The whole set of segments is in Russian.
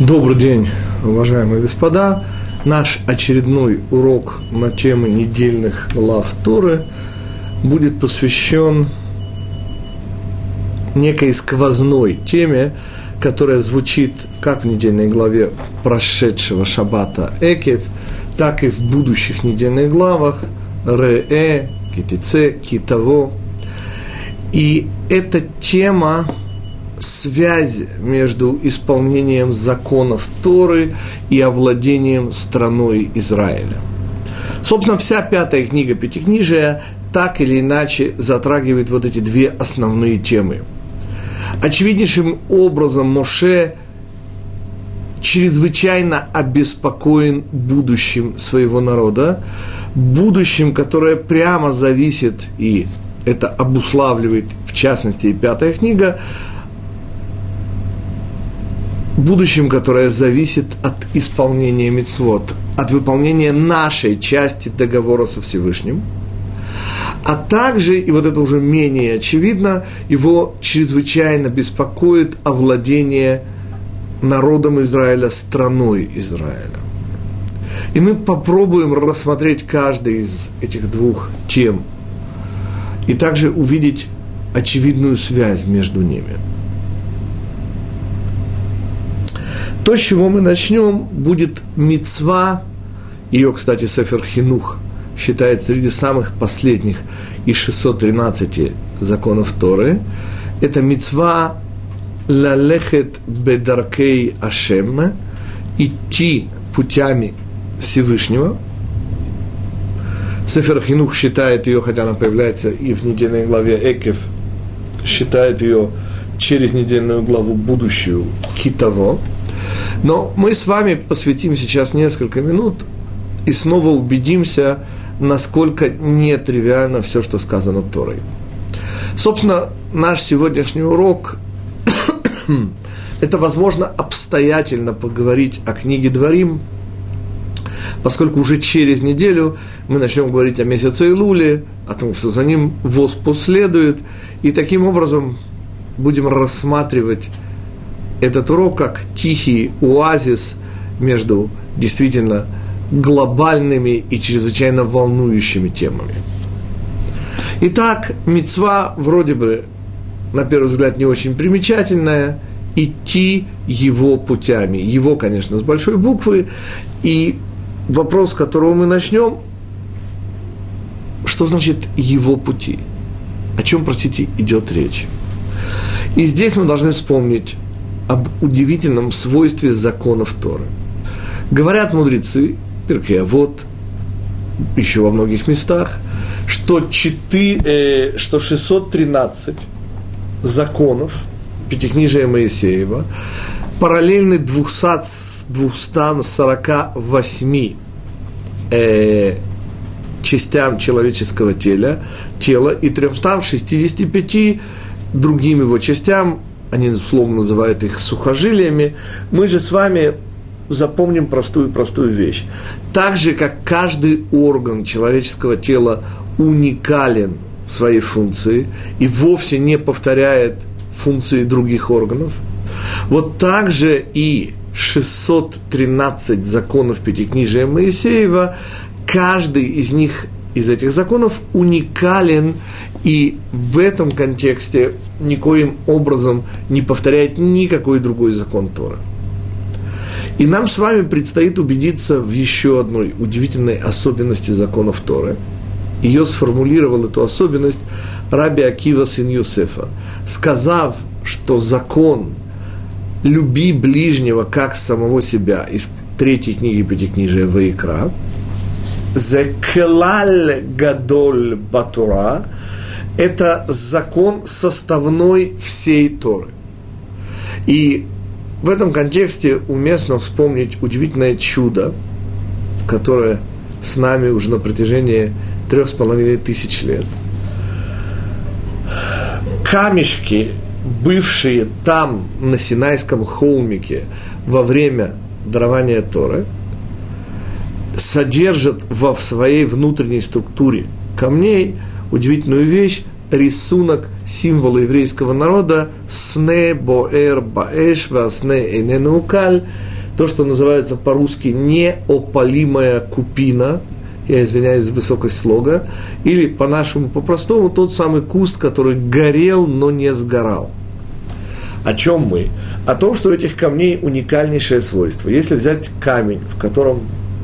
Добрый день, уважаемые господа. Наш очередной урок на тему недельных глав Торы будет посвящен некой сквозной теме, которая звучит как в недельной главе прошедшего шаббата Экев, так и в будущих недельных главах Ре, Китице, Китаво. И эта тема связь между исполнением законов Торы и овладением страной Израиля. Собственно, вся пятая книга Пятикнижия так или иначе затрагивает вот эти две основные темы. Очевиднейшим образом Моше чрезвычайно обеспокоен будущим своего народа, будущим, которое прямо зависит, и это обуславливает, в частности, и пятая книга, будущем, которое зависит от исполнения мецвод, от выполнения нашей части договора со Всевышним. А также, и вот это уже менее очевидно, его чрезвычайно беспокоит овладение народом Израиля, страной Израиля. И мы попробуем рассмотреть каждый из этих двух тем и также увидеть очевидную связь между ними – То, с чего мы начнем, будет мецва. Ее, кстати, Сефер Хинух считает среди самых последних из 613 законов Торы. Это мецва лалехет бедаркей Ашем, идти путями Всевышнего. Сефер Хинух считает ее, хотя она появляется и в недельной главе Экев, считает ее через недельную главу будущую Китово – но мы с вами посвятим сейчас несколько минут и снова убедимся, насколько нетривиально все, что сказано Торой. Собственно, наш сегодняшний урок – это, возможно, обстоятельно поговорить о книге Дворим, поскольку уже через неделю мы начнем говорить о месяце Илуле, о том, что за ним ВОЗ последует, и таким образом будем рассматривать этот урок как тихий оазис между действительно глобальными и чрезвычайно волнующими темами. Итак, мецва вроде бы, на первый взгляд, не очень примечательная, идти его путями. Его, конечно, с большой буквы. И вопрос, с которого мы начнем, что значит его пути? О чем, простите, идет речь? И здесь мы должны вспомнить об удивительном свойстве законов Торы. Говорят мудрецы, Перкея, вот, еще во многих местах, что, 4, э, что 613 законов Пятикнижия Моисеева параллельны 200, 248 э, частям человеческого тела, тела и 365 другим его частям, они условно называют их сухожилиями, мы же с вами запомним простую-простую вещь. Так же, как каждый орган человеческого тела уникален в своей функции и вовсе не повторяет функции других органов, вот так же и 613 законов Пятикнижия Моисеева, каждый из них, из этих законов, уникален и в этом контексте никоим образом не повторяет никакой другой закон Тора. И нам с вами предстоит убедиться в еще одной удивительной особенности законов Торы. Ее сформулировал эту особенность Раби Акива, сын Юсефа, сказав, что закон «люби ближнего, как самого себя» из третьей книги Пятикнижия Ваикра, «Зеклаль гадоль батура» это закон составной всей Торы. И в этом контексте уместно вспомнить удивительное чудо, которое с нами уже на протяжении трех с половиной тысяч лет. Камешки, бывшие там, на Синайском холмике, во время дарования Торы, содержат во в своей внутренней структуре камней – удивительную вещь, рисунок символа еврейского народа «сне боэр баэш сне эненукаль», то, что называется по-русски «неопалимая купина», я извиняюсь за высокость слога, или по-нашему, по-простому, тот самый куст, который горел, но не сгорал. О чем мы? О том, что у этих камней уникальнейшее свойство. Если взять камень, в котором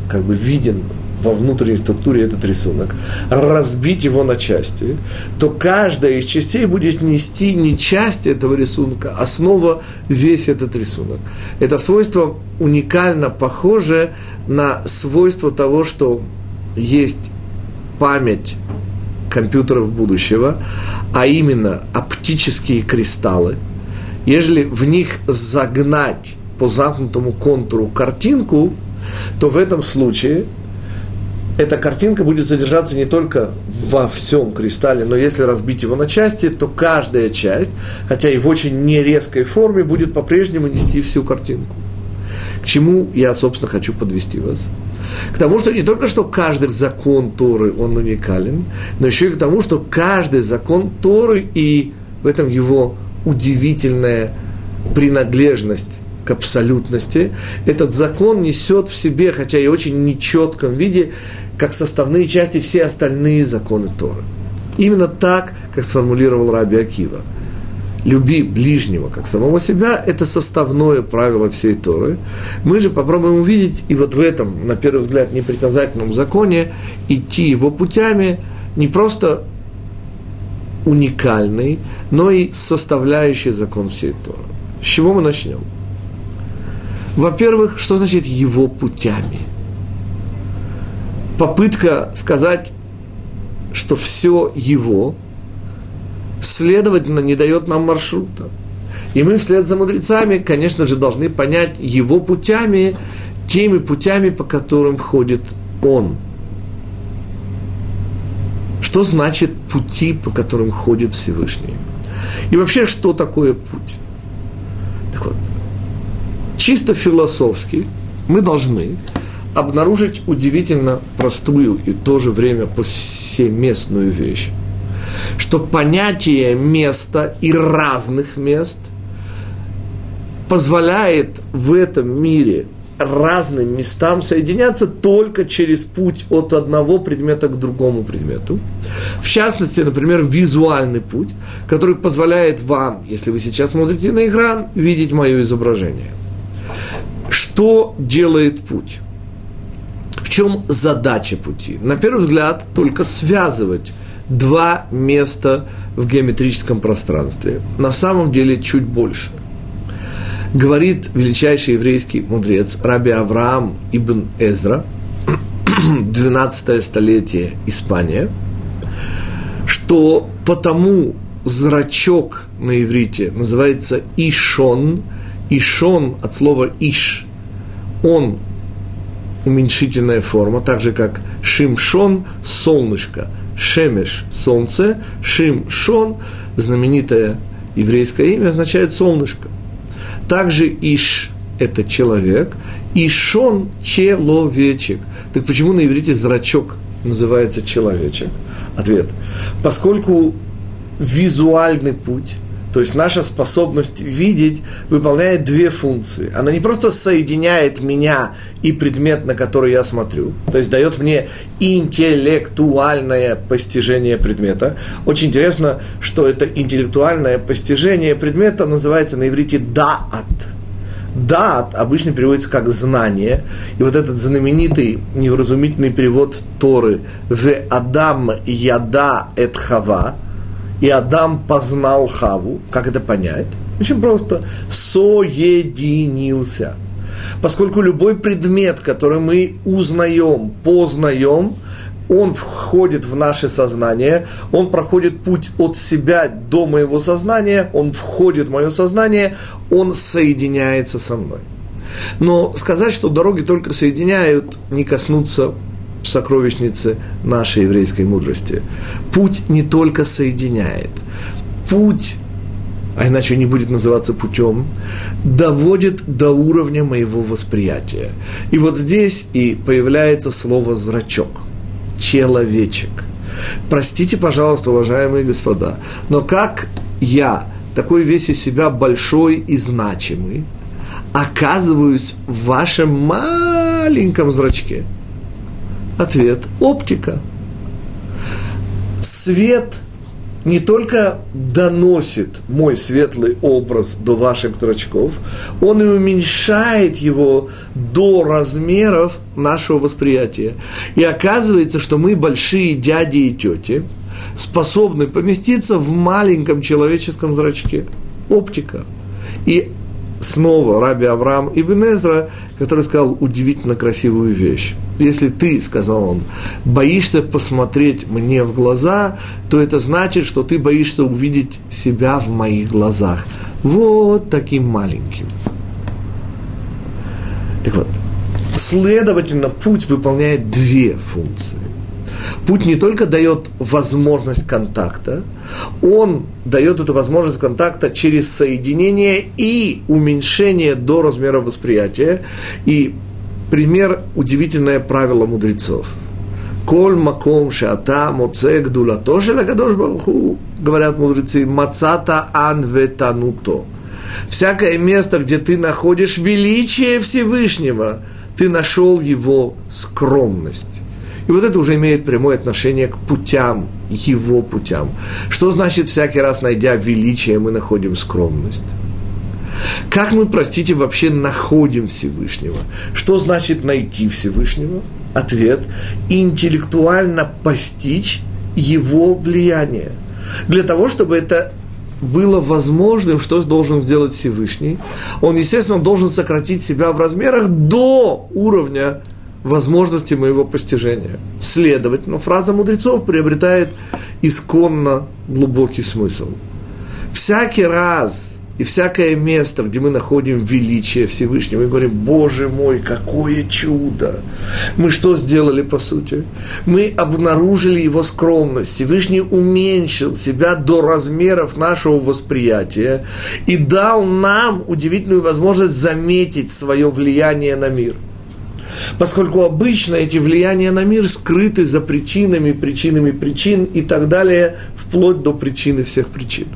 как бы виден во внутренней структуре этот рисунок, разбить его на части, то каждая из частей будет нести не часть этого рисунка, а снова весь этот рисунок. Это свойство уникально похоже на свойство того, что есть память компьютеров будущего, а именно оптические кристаллы. Ежели в них загнать по замкнутому контуру картинку, то в этом случае эта картинка будет содержаться не только во всем кристалле, но если разбить его на части, то каждая часть, хотя и в очень нерезкой форме, будет по-прежнему нести всю картинку. К чему я, собственно, хочу подвести вас? К тому, что не только что каждый закон Торы, он уникален, но еще и к тому, что каждый закон Торы и в этом его удивительная принадлежность к абсолютности, этот закон несет в себе, хотя и очень нечетком виде, как составные части все остальные законы Торы. Именно так, как сформулировал Раби Акива. Люби ближнего, как самого себя, это составное правило всей Торы. Мы же попробуем увидеть, и вот в этом, на первый взгляд, непритязательном законе, идти его путями, не просто уникальный, но и составляющий закон всей Торы. С чего мы начнем? Во-первых, что значит его путями? Попытка сказать, что все его, следовательно, не дает нам маршрута. И мы вслед за мудрецами, конечно же, должны понять его путями, теми путями, по которым ходит он. Что значит пути, по которым ходит Всевышний? И вообще, что такое путь? Так вот, чисто философски мы должны обнаружить удивительно простую и в то же время повсеместную вещь, что понятие места и разных мест позволяет в этом мире разным местам соединяться только через путь от одного предмета к другому предмету. В частности, например, визуальный путь, который позволяет вам, если вы сейчас смотрите на экран, видеть мое изображение – что делает путь? В чем задача пути? На первый взгляд, только связывать два места в геометрическом пространстве. На самом деле чуть больше. Говорит величайший еврейский мудрец Раби Авраам ибн Эзра, 12 столетие Испания, что потому зрачок на иврите называется Ишон – Ишон от слова Иш, он уменьшительная форма, так же как Шимшон – солнышко, Шемеш – солнце, Шимшон – знаменитое еврейское имя, означает солнышко. Также Иш – это человек, Ишон – человечек. Так почему на иврите зрачок называется человечек? Ответ. Поскольку визуальный путь – то есть наша способность видеть выполняет две функции. Она не просто соединяет меня и предмет, на который я смотрю, то есть дает мне интеллектуальное постижение предмета. Очень интересно, что это интеллектуальное постижение предмета называется на иврите «даат». Дат обычно переводится как знание. И вот этот знаменитый невразумительный перевод Торы «В Адам яда эт хава», и Адам познал Хаву. Как это понять? Очень просто. Соединился. Поскольку любой предмет, который мы узнаем, познаем, он входит в наше сознание, он проходит путь от себя до моего сознания, он входит в мое сознание, он соединяется со мной. Но сказать, что дороги только соединяют, не коснуться сокровищнице нашей еврейской мудрости. Путь не только соединяет, путь а иначе не будет называться путем, доводит до уровня моего восприятия. И вот здесь и появляется слово «зрачок», «человечек». Простите, пожалуйста, уважаемые господа, но как я, такой весь из себя большой и значимый, оказываюсь в вашем маленьком зрачке? Ответ – оптика. Свет не только доносит мой светлый образ до ваших зрачков, он и уменьшает его до размеров нашего восприятия. И оказывается, что мы большие дяди и тети, способны поместиться в маленьком человеческом зрачке. Оптика. И снова Раби Авраам Ибн Эзра, который сказал удивительно красивую вещь. Если ты, сказал он, боишься посмотреть мне в глаза, то это значит, что ты боишься увидеть себя в моих глазах. Вот таким маленьким. Так вот, следовательно, путь выполняет две функции. Путь не только дает возможность контакта, он дает эту возможность контакта через соединение и уменьшение до размера восприятия. И пример – удивительное правило мудрецов. Коль маком шата моцек дулато шелакадош баруху, говорят мудрецы, мацата анветануто. Всякое место, где ты находишь величие Всевышнего, ты нашел его скромность. И вот это уже имеет прямое отношение к путям, его путям. Что значит всякий раз, найдя величие, мы находим скромность? Как мы, простите, вообще находим Всевышнего? Что значит найти Всевышнего? Ответ – интеллектуально постичь его влияние. Для того, чтобы это было возможным, что должен сделать Всевышний? Он, естественно, должен сократить себя в размерах до уровня возможности моего постижения. Следовательно, фраза мудрецов приобретает исконно глубокий смысл. Всякий раз и всякое место, где мы находим величие Всевышнего, мы говорим, Боже мой, какое чудо! Мы что сделали, по сути? Мы обнаружили его скромность. Всевышний уменьшил себя до размеров нашего восприятия и дал нам удивительную возможность заметить свое влияние на мир – поскольку обычно эти влияния на мир скрыты за причинами, причинами причин и так далее, вплоть до причины всех причин.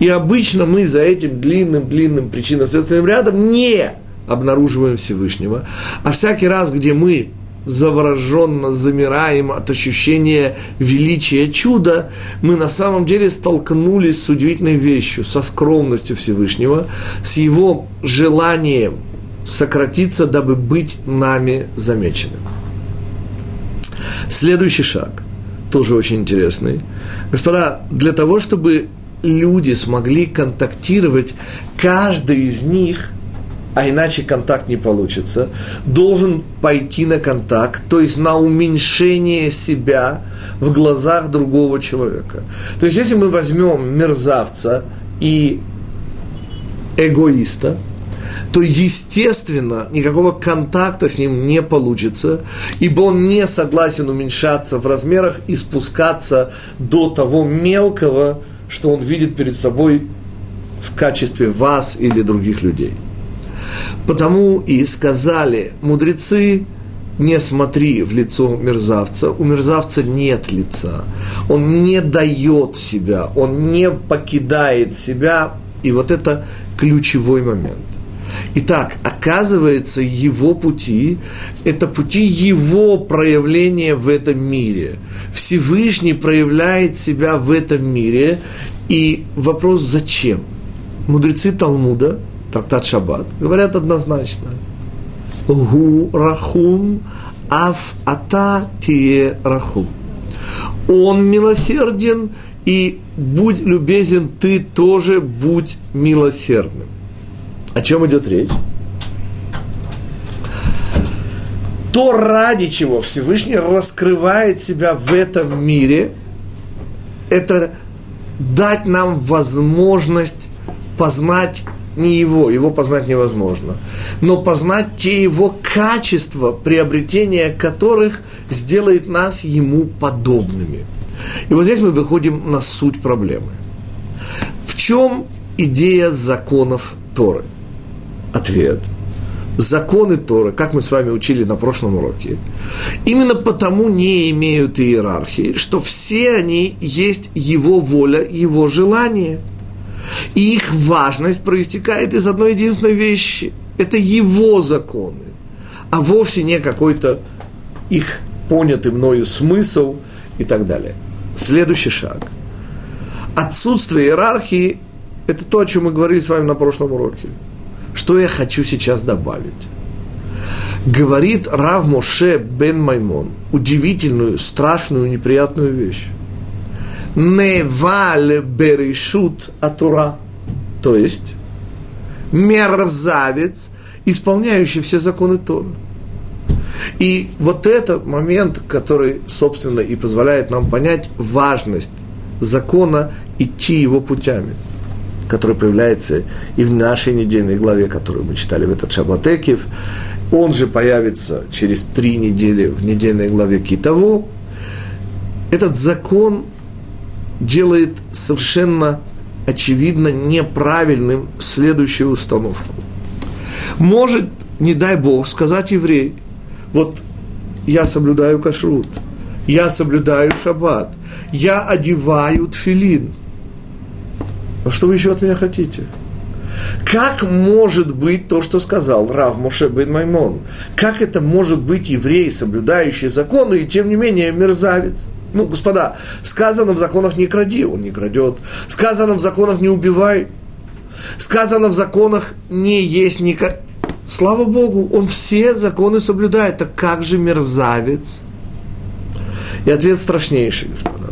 И обычно мы за этим длинным-длинным причинно-следственным рядом не обнаруживаем Всевышнего, а всякий раз, где мы завороженно замираем от ощущения величия чуда, мы на самом деле столкнулись с удивительной вещью, со скромностью Всевышнего, с его желанием сократиться, дабы быть нами замеченным. Следующий шаг, тоже очень интересный. Господа, для того, чтобы люди смогли контактировать, каждый из них, а иначе контакт не получится, должен пойти на контакт, то есть на уменьшение себя в глазах другого человека. То есть, если мы возьмем мерзавца и эгоиста – то, естественно, никакого контакта с ним не получится, ибо он не согласен уменьшаться в размерах и спускаться до того мелкого, что он видит перед собой в качестве вас или других людей. Потому и сказали мудрецы, не смотри в лицо мерзавца, у мерзавца нет лица, он не дает себя, он не покидает себя, и вот это ключевой момент. Итак, оказывается, его пути – это пути его проявления в этом мире. Всевышний проявляет себя в этом мире. И вопрос зачем? Мудрецы Талмуда, трактат Шаббат, говорят однозначно. Гу рахум аф ата тие рахум. Он милосерден, и будь любезен, ты тоже будь милосердным. О чем идет речь? То, ради чего Всевышний раскрывает себя в этом мире, это дать нам возможность познать не его, его познать невозможно, но познать те его качества, приобретения которых сделает нас ему подобными. И вот здесь мы выходим на суть проблемы. В чем идея законов Торы? Ответ. законы Торы, как мы с вами учили на прошлом уроке, именно потому не имеют иерархии, что все они есть его воля, его желание. И их важность проистекает из одной единственной вещи. Это его законы, а вовсе не какой-то их понятый мною смысл и так далее. Следующий шаг. Отсутствие иерархии – это то, о чем мы говорили с вами на прошлом уроке. Что я хочу сейчас добавить? Говорит Рав Моше бен Маймон удивительную, страшную, неприятную вещь. Неваль берешут атура. То есть, мерзавец, исполняющий все законы Торы. И вот это момент, который, собственно, и позволяет нам понять важность закона идти его путями, который появляется и в нашей недельной главе, которую мы читали в этот Шабатекив. Он же появится через три недели в недельной главе Китово. Этот закон делает совершенно очевидно неправильным следующую установку. Может, не дай Бог, сказать еврей, вот я соблюдаю кашрут, я соблюдаю шаббат, я одеваю тфилин. А что вы еще от меня хотите? Как может быть то, что сказал Рав Моше бен Маймон? Как это может быть еврей, соблюдающий законы, и тем не менее мерзавец? Ну, господа, сказано в законах не кради, он не крадет. Сказано в законах не убивай. Сказано в законах не есть никак. Слава Богу, он все законы соблюдает. Так как же мерзавец? И ответ страшнейший, господа.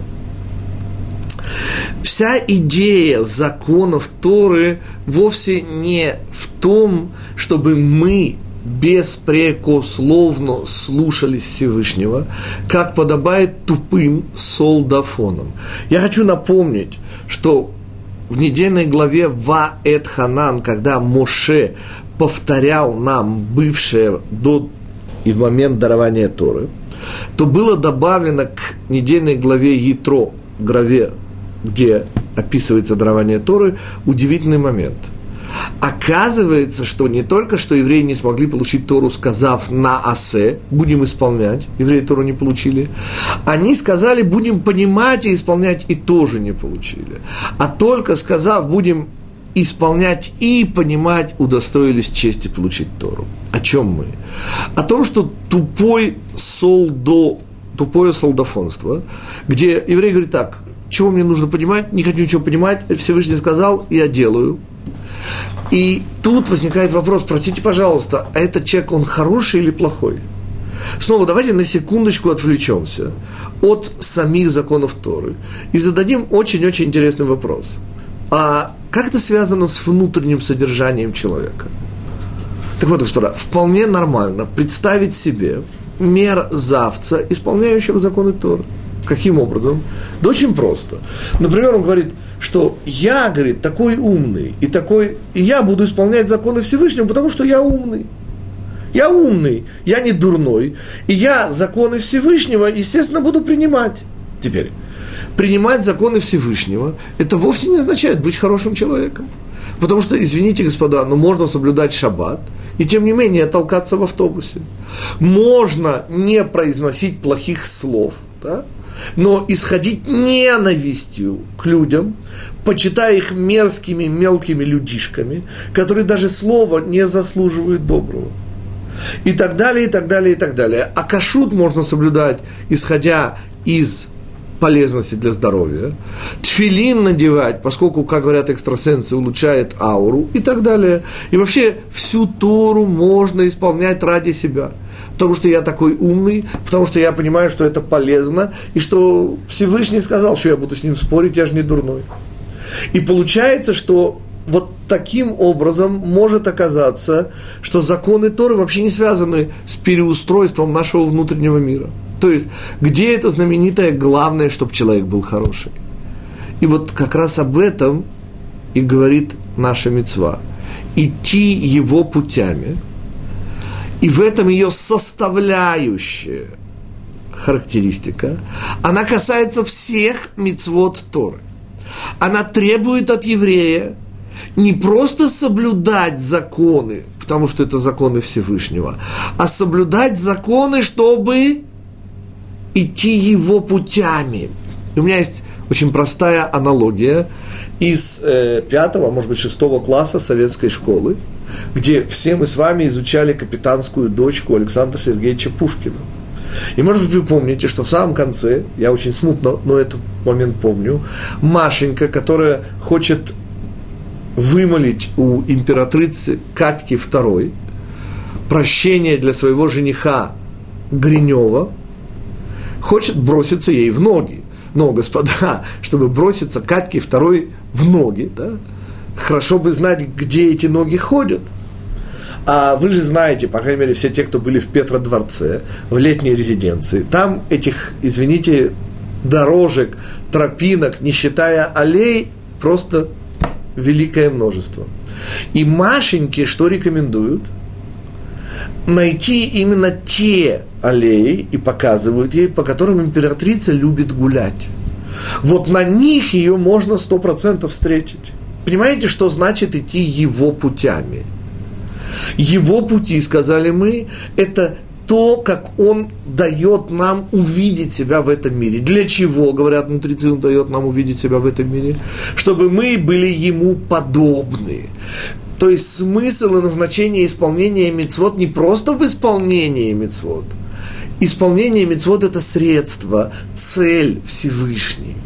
Вся идея законов Торы вовсе не в том, чтобы мы беспрекословно слушались Всевышнего, как подобает тупым солдафонам. Я хочу напомнить, что в недельной главе Ва Эт Ханан, когда Моше повторял нам бывшее до и в момент дарования Торы, то было добавлено к недельной главе Ятро, главе, где описывается дарование Торы, удивительный момент. Оказывается, что не только что евреи не смогли получить Тору, сказав на асе, будем исполнять, евреи Тору не получили, они сказали, будем понимать и исполнять, и тоже не получили. А только сказав, будем исполнять и понимать, удостоились чести получить Тору. О чем мы? О том, что тупой солдо, тупое солдафонство, где еврей говорит так, чего мне нужно понимать, не хочу ничего понимать, Всевышний сказал, я делаю. И тут возникает вопрос, простите, пожалуйста, а этот человек, он хороший или плохой? Снова давайте на секундочку отвлечемся от самих законов Торы и зададим очень-очень интересный вопрос. А как это связано с внутренним содержанием человека? Так вот, господа, вполне нормально представить себе мерзавца, исполняющего законы Торы. Каким образом? Да очень просто. Например, он говорит, что я, говорит, такой умный, и такой, и я буду исполнять законы Всевышнего, потому что я умный. Я умный, я не дурной, и я законы Всевышнего, естественно, буду принимать. Теперь, принимать законы Всевышнего, это вовсе не означает быть хорошим человеком. Потому что, извините, господа, но можно соблюдать шаббат, и тем не менее толкаться в автобусе. Можно не произносить плохих слов, да? Но исходить ненавистью к людям, почитая их мерзкими мелкими людишками, которые даже слова не заслуживают доброго. И так далее, и так далее, и так далее. А кашут можно соблюдать, исходя из полезности для здоровья, тфилин надевать, поскольку, как говорят экстрасенсы, улучшает ауру и так далее. И вообще всю Тору можно исполнять ради себя. Потому что я такой умный, потому что я понимаю, что это полезно, и что Всевышний сказал, что я буду с ним спорить, я же не дурной. И получается, что вот таким образом может оказаться, что законы Торы вообще не связаны с переустройством нашего внутреннего мира – то есть, где это знаменитое главное, чтобы человек был хороший? И вот как раз об этом и говорит наша мецва. Идти его путями. И в этом ее составляющая характеристика, она касается всех мецвод Торы. Она требует от еврея не просто соблюдать законы, потому что это законы Всевышнего, а соблюдать законы, чтобы идти его путями. И у меня есть очень простая аналогия из э, пятого, может быть, шестого класса советской школы, где все мы с вами изучали капитанскую дочку Александра Сергеевича Пушкина. И, может быть, вы помните, что в самом конце, я очень смутно, но этот момент помню, Машенька, которая хочет вымолить у императрицы Катьки II прощение для своего жениха Гринева, хочет броситься ей в ноги. Но, господа, чтобы броситься Катьке II в ноги, да, хорошо бы знать, где эти ноги ходят. А вы же знаете, по крайней мере, все те, кто были в Петродворце, в летней резиденции, там этих, извините, дорожек, тропинок, не считая аллей, просто великое множество. И Машеньке что рекомендуют? Найти именно те аллеи и показывают ей, по которым императрица любит гулять. Вот на них ее можно сто процентов встретить. Понимаете, что значит идти его путями? Его пути, сказали мы, это то, как Он дает нам увидеть себя в этом мире. Для чего, говорят мудрецы, Он дает нам увидеть себя в этом мире? Чтобы мы были Ему подобны. То есть смысл и назначение исполнения мецвод не просто в исполнении мецвод. Исполнение мецвод – это средство, цель Всевышний.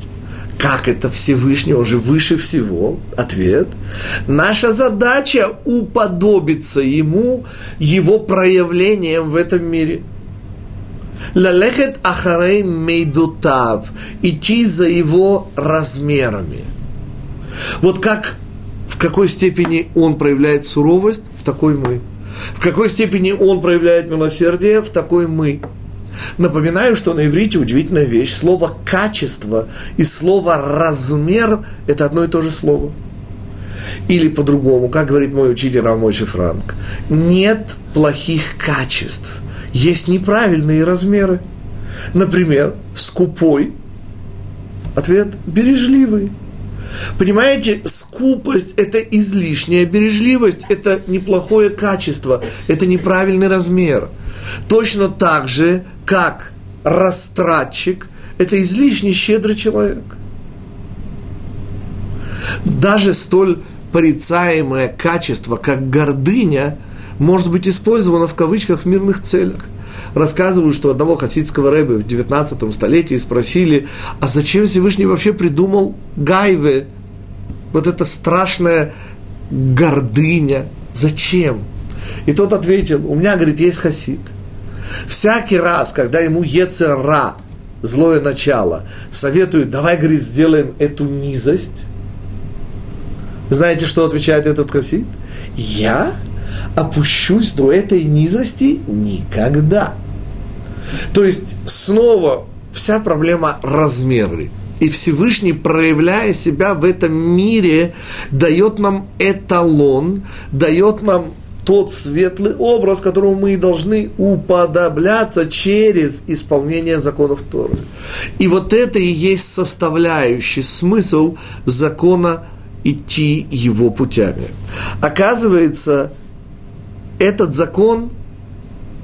Как это Всевышний, он же выше всего? Ответ. Наша задача уподобиться ему, его проявлением в этом мире. Лалехет ахарей мейдутав. Идти за его размерами. Вот как в какой степени он проявляет суровость, в такой мы. В какой степени он проявляет милосердие, в такой мы. Напоминаю, что на иврите удивительная вещь. Слово «качество» и слово «размер» – это одно и то же слово. Или по-другому, как говорит мой учитель Рамойши Франк, нет плохих качеств, есть неправильные размеры. Например, скупой, ответ – бережливый. Понимаете, скупость – это излишняя бережливость, это неплохое качество, это неправильный размер. Точно так же, как растратчик – это излишне щедрый человек. Даже столь порицаемое качество, как гордыня, может быть использовано в кавычках в мирных целях. Рассказывают, что одного хасидского рэба в 19 столетии спросили, а зачем Всевышний вообще придумал гайве, вот это страшная гордыня, зачем? И тот ответил, у меня, говорит, есть хасид. Всякий раз, когда ему Ецера, злое начало, советует, давай, говорит, сделаем эту низость, знаете, что отвечает этот хасид? Я опущусь до этой низости никогда. То есть снова вся проблема размеры. И Всевышний, проявляя себя в этом мире, дает нам эталон, дает нам тот светлый образ, которому мы должны уподобляться через исполнение законов Торы. И вот это и есть составляющий смысл закона идти его путями. Оказывается, этот закон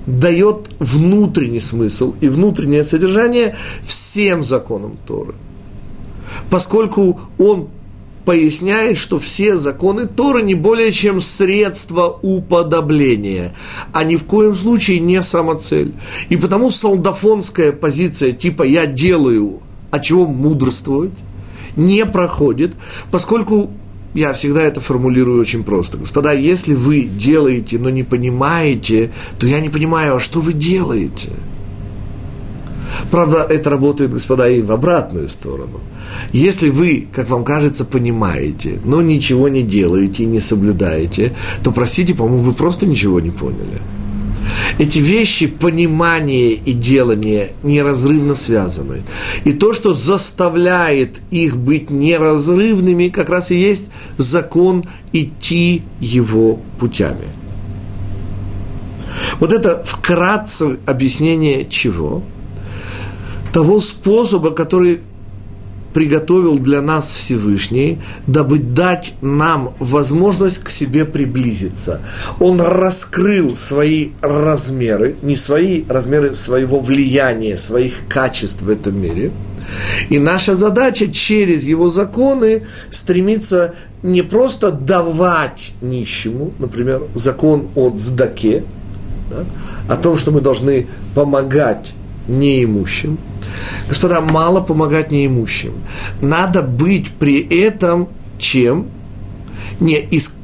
дает внутренний смысл и внутреннее содержание всем законам Торы. Поскольку он поясняет, что все законы Торы не более чем средство уподобления, а ни в коем случае не самоцель. И потому солдафонская позиция типа «я делаю», а чего мудрствовать, не проходит, поскольку я всегда это формулирую очень просто. Господа, если вы делаете, но не понимаете, то я не понимаю, а что вы делаете? Правда, это работает, господа, и в обратную сторону. Если вы, как вам кажется, понимаете, но ничего не делаете и не соблюдаете, то, простите, по-моему, вы просто ничего не поняли. Эти вещи, понимание и делание неразрывно связаны. И то, что заставляет их быть неразрывными, как раз и есть закон идти его путями. Вот это вкратце объяснение чего? Того способа, который приготовил для нас Всевышний, дабы дать нам возможность к себе приблизиться. Он раскрыл свои размеры, не свои размеры своего влияния, своих качеств в этом мире. И наша задача через его законы стремиться не просто давать нищему, например, закон о сдаке, да, о том, что мы должны помогать неимущим. Господа, мало помогать неимущим. Надо быть при этом чем? Не из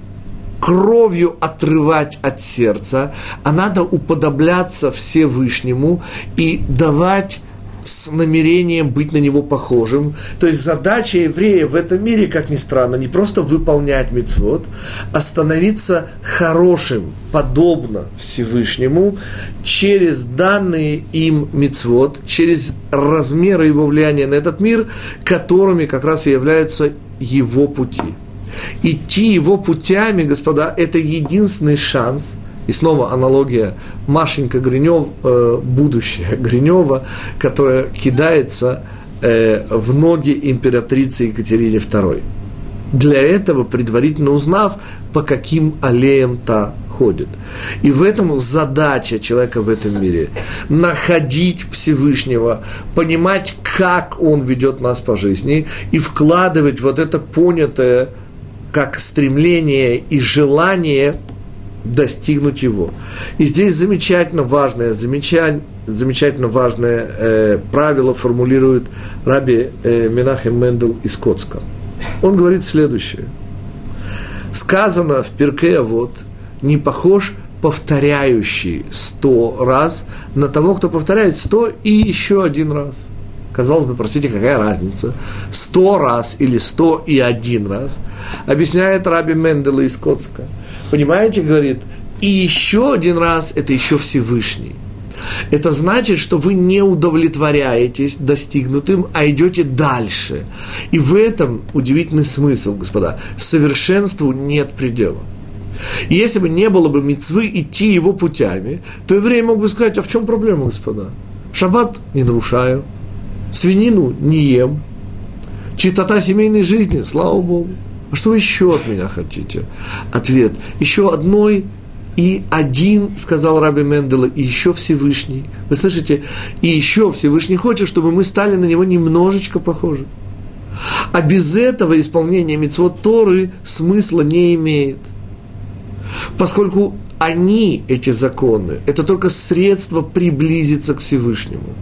кровью отрывать от сердца, а надо уподобляться Всевышнему и давать с намерением быть на него похожим. То есть задача еврея в этом мире, как ни странно, не просто выполнять мицвод, а становиться хорошим, подобно Всевышнему, через данные им мицвод, через размеры его влияния на этот мир, которыми как раз и являются его пути. Идти его путями, господа, это единственный шанс – и снова аналогия Машенька Гринев, э, будущее Гринева, которая кидается э, в ноги императрицы Екатерине II. Для этого, предварительно узнав, по каким аллеям та ходит. И в этом задача человека в этом мире. Находить Всевышнего, понимать, как Он ведет нас по жизни, и вкладывать вот это понятое как стремление и желание – достигнуть его. И здесь замечательно важное, замечательно, замечательно важное э, правило формулирует Раби э, Менахем Мендел из Коцка. Он говорит следующее. Сказано в Перке вот не похож повторяющий сто раз на того, кто повторяет сто и еще один раз. Казалось бы, простите, какая разница? Сто раз или сто и один раз. Объясняет Раби Мендела из Коцка – Понимаете, говорит, и еще один раз это еще Всевышний. Это значит, что вы не удовлетворяетесь достигнутым, а идете дальше. И в этом удивительный смысл, господа. Совершенству нет предела. И если бы не было бы мецвы идти его путями, то еврей мог бы сказать, а в чем проблема, господа? Шаббат не нарушаю, свинину не ем, чистота семейной жизни, слава Богу. А что вы еще от меня хотите? Ответ. Еще одной и один, сказал Раби Мендела, и еще Всевышний. Вы слышите? И еще Всевышний хочет, чтобы мы стали на него немножечко похожи. А без этого исполнение мецвод Торы смысла не имеет. Поскольку они, эти законы, это только средство приблизиться к Всевышнему.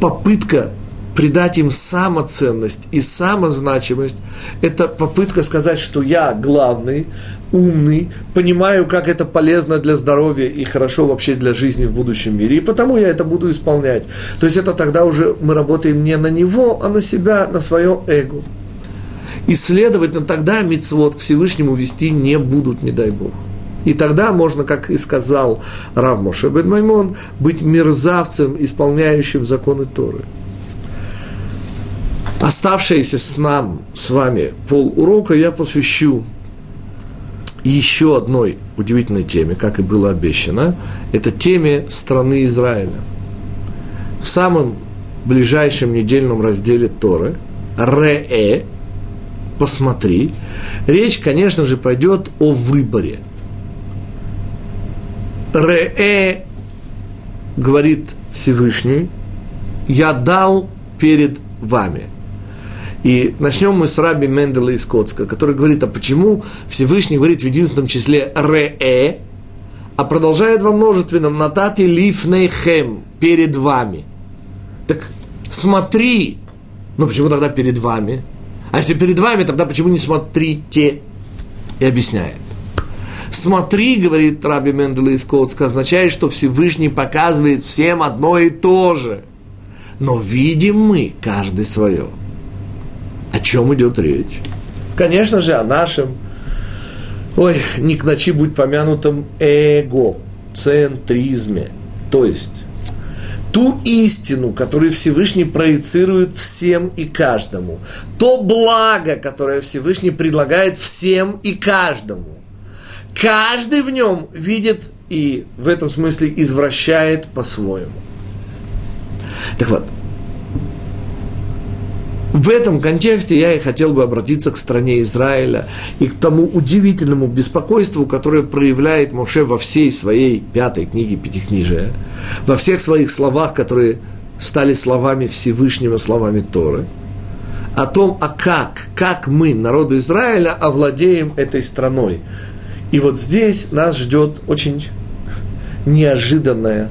Попытка придать им самоценность и самозначимость, это попытка сказать, что я главный, умный, понимаю, как это полезно для здоровья и хорошо вообще для жизни в будущем мире, и потому я это буду исполнять. То есть это тогда уже мы работаем не на него, а на себя, на свое эго. И, следовательно, тогда мицвод к Всевышнему вести не будут, не дай Бог. И тогда можно, как и сказал Рав Моше бен Маймон, быть мерзавцем, исполняющим законы Торы оставшееся с нам, с вами пол урока я посвящу еще одной удивительной теме, как и было обещано, это теме страны Израиля. В самом ближайшем недельном разделе Торы, Ре, посмотри, речь, конечно же, пойдет о выборе. Ре, говорит Всевышний, я дал перед вами – и начнем мы с раби Мендела из Коцка, который говорит, а почему Всевышний говорит в единственном числе «ре», а продолжает во множественном «натати лифнейхем» – «перед вами». Так смотри, ну почему тогда перед вами? А если перед вами, тогда почему не смотрите? И объясняет. Смотри, говорит Раби Мендела из Коцка, означает, что Всевышний показывает всем одно и то же. Но видим мы каждый свое. Чем идет речь? Конечно же, о нашем, ой, не к ночи будь помянутом эго, центризме. То есть, ту истину, которую Всевышний проецирует всем и каждому, то благо, которое Всевышний предлагает всем и каждому. Каждый в нем видит и в этом смысле извращает по-своему. Так вот, В этом контексте я и хотел бы обратиться к стране Израиля и к тому удивительному беспокойству, которое проявляет Моше во всей своей пятой книге Пятикнижия, во всех своих словах, которые стали словами Всевышнего, словами Торы, о том, а как, как мы, народу Израиля, овладеем этой страной. И вот здесь нас ждет очень неожиданная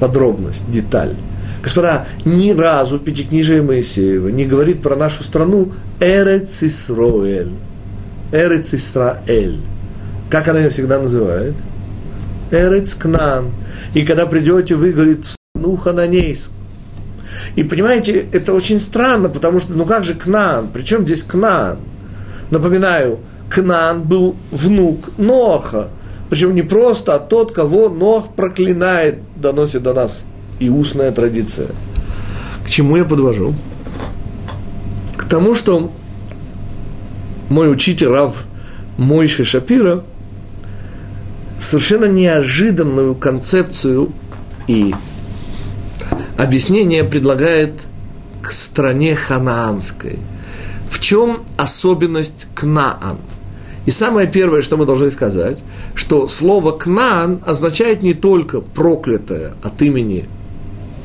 подробность, деталь. Господа, ни разу Пятикнижие Моисеева не говорит про нашу страну Эрец Исроэль. Эрец Исраэль. Как она ее всегда называет? Эрец Кнан. И когда придете, вы, говорит, в страну Хананейску. И понимаете, это очень странно, потому что, ну как же Кнан? Причем здесь Кнан? Напоминаю, Кнан был внук Ноха. Причем не просто, а тот, кого Нох проклинает, доносит до нас и устная традиция. К чему я подвожу? К тому, что мой учитель Рав Мойши Шапира совершенно неожиданную концепцию и объяснение предлагает к стране ханаанской. В чем особенность Кнаан? И самое первое, что мы должны сказать, что слово «кнаан» означает не только проклятое от имени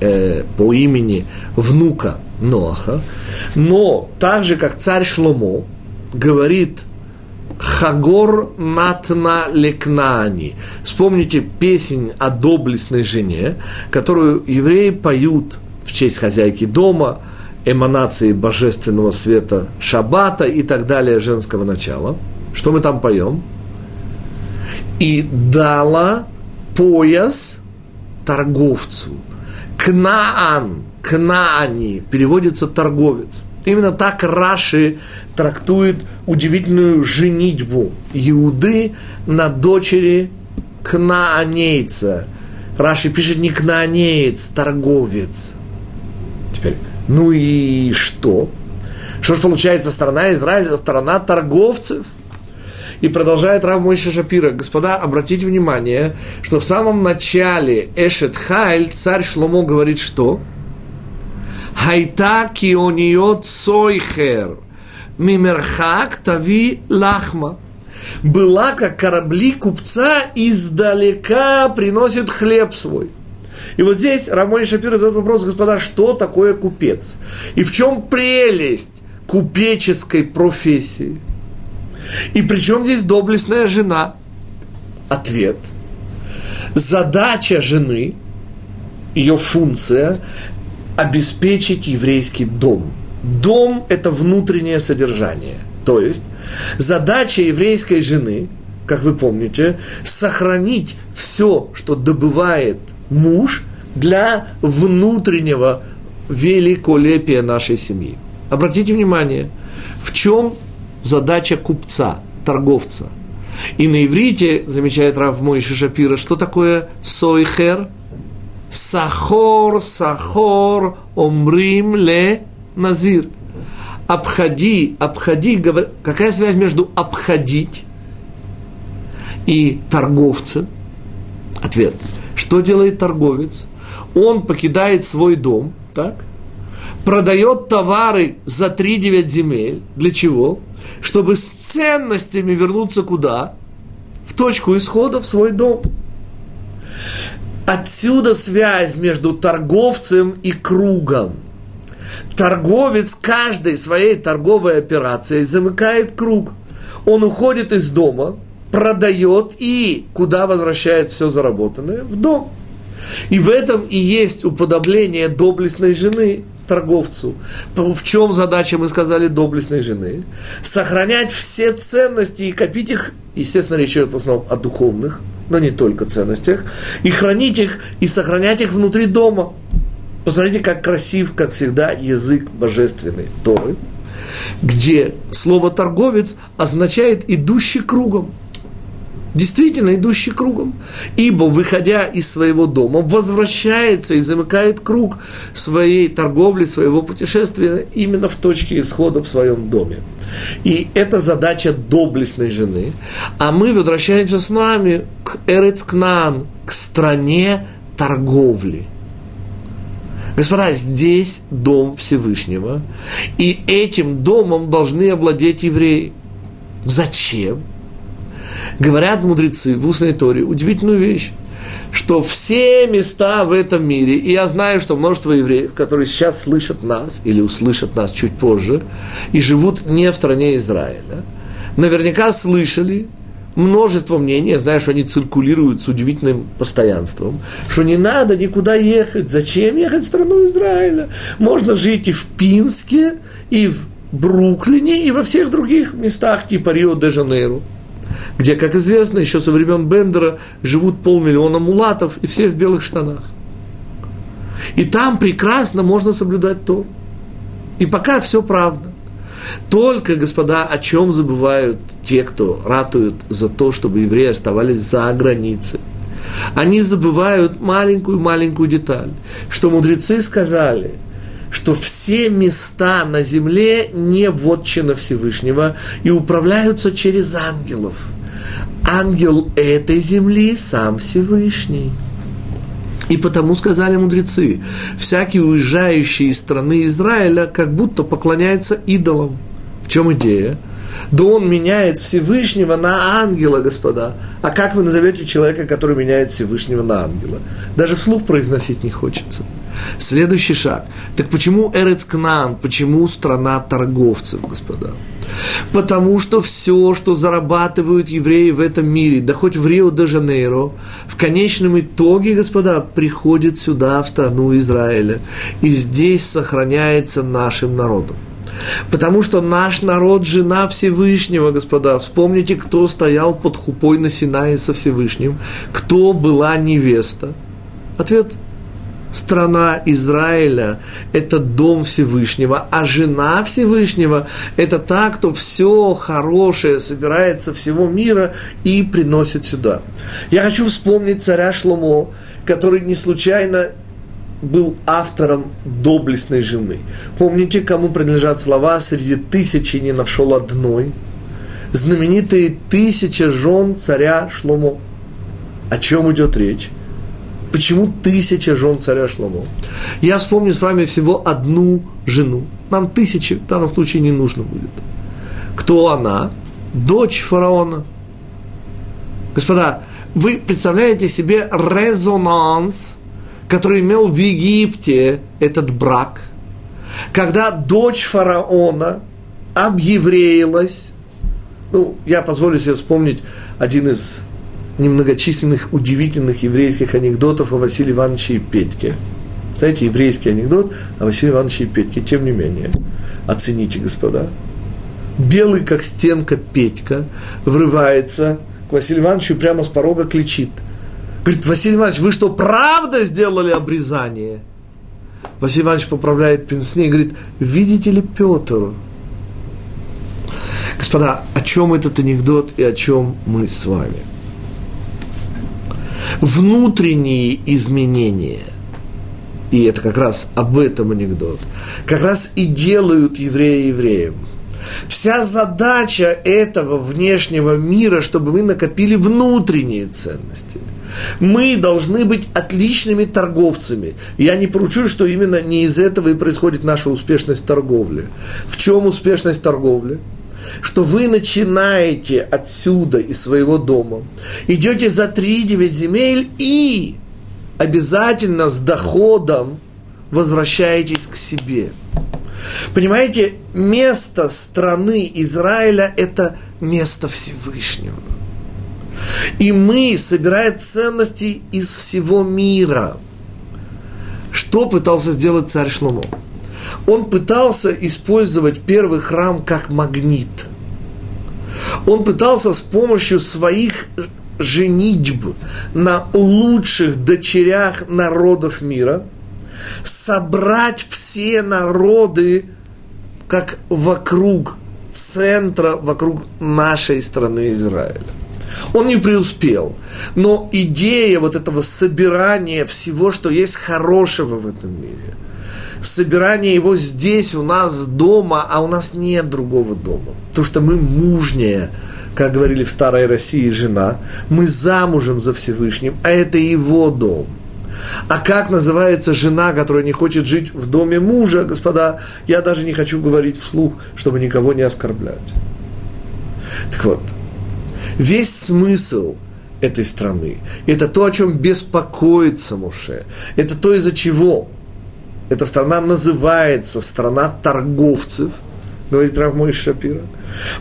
э, по имени внука Ноаха, но так же, как царь Шломо говорит Хагор Натна Лекнани. Вспомните песнь о доблестной жене, которую евреи поют в честь хозяйки дома, эманации божественного света Шабата и так далее женского начала. Что мы там поем? И дала пояс торговцу – Кнаан, Кнаани, переводится торговец. Именно так Раши трактует удивительную женитьбу Иуды на дочери Кнаанейца. Раши пишет не кнаанеец, торговец. Теперь, ну и что? Что ж получается, страна Израиля, страна торговцев – и продолжает Рав Мойша Шапира. Господа, обратите внимание, что в самом начале Эшет Хайль царь Шломо говорит что? Хайта киониот сойхер мимерхак тави лахма. Была, как корабли купца, издалека приносит хлеб свой. И вот здесь Рамой Шапир задает вопрос, господа, что такое купец? И в чем прелесть купеческой профессии? И причем здесь доблестная жена? Ответ. Задача жены, ее функция – обеспечить еврейский дом. Дом – это внутреннее содержание. То есть задача еврейской жены, как вы помните, сохранить все, что добывает муж для внутреннего великолепия нашей семьи. Обратите внимание, в чем задача купца, торговца. И на иврите, замечает Рав Мойши Шапира, что такое сойхер? Сахор, сахор, омрим ле назир. Обходи, обходи, говор... какая связь между обходить и торговцем? Ответ. Что делает торговец? Он покидает свой дом, так? Продает товары за 3-9 земель. Для чего? Чтобы с ценностями вернуться куда? В точку исхода, в свой дом. Отсюда связь между торговцем и кругом. Торговец каждой своей торговой операцией замыкает круг. Он уходит из дома, продает и куда возвращает все заработанное? В дом. И в этом и есть уподобление доблестной жены торговцу. В чем задача, мы сказали, доблестной жены? Сохранять все ценности и копить их, естественно, речь идет в основном о духовных, но не только ценностях, и хранить их, и сохранять их внутри дома. Посмотрите, как красив, как всегда, язык божественный Торы, где слово «торговец» означает «идущий кругом» действительно идущий кругом. Ибо, выходя из своего дома, возвращается и замыкает круг своей торговли, своего путешествия именно в точке исхода в своем доме. И это задача доблестной жены. А мы возвращаемся с нами к Эрецкнан, к стране торговли. Господа, здесь дом Всевышнего, и этим домом должны овладеть евреи. Зачем? Говорят мудрецы в устной Торе удивительную вещь, что все места в этом мире, и я знаю, что множество евреев, которые сейчас слышат нас или услышат нас чуть позже, и живут не в стране Израиля, наверняка слышали множество мнений, я знаю, что они циркулируют с удивительным постоянством, что не надо никуда ехать, зачем ехать в страну Израиля? Можно жить и в Пинске, и в Бруклине, и во всех других местах, типа Рио-де-Жанейро, где, как известно, еще со времен Бендера живут полмиллиона мулатов, и все в белых штанах. И там прекрасно можно соблюдать то. И пока все правда. Только, господа, о чем забывают те, кто ратуют за то, чтобы евреи оставались за границей. Они забывают маленькую-маленькую деталь, что мудрецы сказали, что все места на земле не вотчина Всевышнего и управляются через ангелов. Ангел этой земли сам Всевышний. И потому сказали мудрецы, всякий уезжающий из страны Израиля как будто поклоняется идолам. В чем идея? Да он меняет Всевышнего на ангела, господа. А как вы назовете человека, который меняет Всевышнего на ангела? Даже вслух произносить не хочется. Следующий шаг. Так почему Эрецкнан? Почему страна торговцев, господа? Потому что все, что зарабатывают евреи в этом мире, да хоть в Рио-де-Жанейро, в конечном итоге, господа, приходит сюда, в страну Израиля. И здесь сохраняется нашим народом. Потому что наш народ – жена Всевышнего, господа. Вспомните, кто стоял под хупой на Синае со Всевышним, кто была невеста. Ответ – страна Израиля – это дом Всевышнего, а жена Всевышнего – это та, кто все хорошее собирает со всего мира и приносит сюда. Я хочу вспомнить царя Шломо, который не случайно был автором доблестной жены. Помните, кому принадлежат слова «среди тысячи не нашел одной»? Знаменитые тысяча жен царя Шломо. О чем идет речь? Почему тысяча жен царя Шломо? Я вспомню с вами всего одну жену. Нам тысячи в данном случае не нужно будет. Кто она? Дочь фараона. Господа, вы представляете себе резонанс, который имел в Египте этот брак, когда дочь фараона объевреилась, ну, я позволю себе вспомнить один из немногочисленных удивительных еврейских анекдотов о Василии Ивановиче и Петьке. Знаете, еврейский анекдот о Василии Ивановиче и Петьке, тем не менее. Оцените, господа. Белый, как стенка, Петька врывается к Василию Ивановичу и прямо с порога кричит. Говорит, Василий Иванович, вы что, правда сделали обрезание? Василий Иванович поправляет пенсне и говорит, видите ли Петр? Господа, о чем этот анекдот и о чем мы с вами? внутренние изменения, и это как раз об этом анекдот, как раз и делают евреи евреем. Вся задача этого внешнего мира, чтобы мы накопили внутренние ценности. Мы должны быть отличными торговцами. Я не поручу, что именно не из этого и происходит наша успешность торговли. В чем успешность торговли? что вы начинаете отсюда, из своего дома, идете за 3-9 земель и обязательно с доходом возвращаетесь к себе. Понимаете, место страны Израиля – это место Всевышнего. И мы, собирая ценности из всего мира, что пытался сделать царь Шломо? он пытался использовать первый храм как магнит. Он пытался с помощью своих женитьб на лучших дочерях народов мира собрать все народы как вокруг центра, вокруг нашей страны Израиля. Он не преуспел. Но идея вот этого собирания всего, что есть хорошего в этом мире – собирание его здесь, у нас дома, а у нас нет другого дома. Потому что мы мужнее, как говорили в старой России жена, мы замужем за Всевышним, а это его дом. А как называется жена, которая не хочет жить в доме мужа, господа, я даже не хочу говорить вслух, чтобы никого не оскорблять. Так вот, весь смысл этой страны, это то, о чем беспокоится Муше, это то, из-за чего эта страна называется страна торговцев, говорит Равмой Шапира,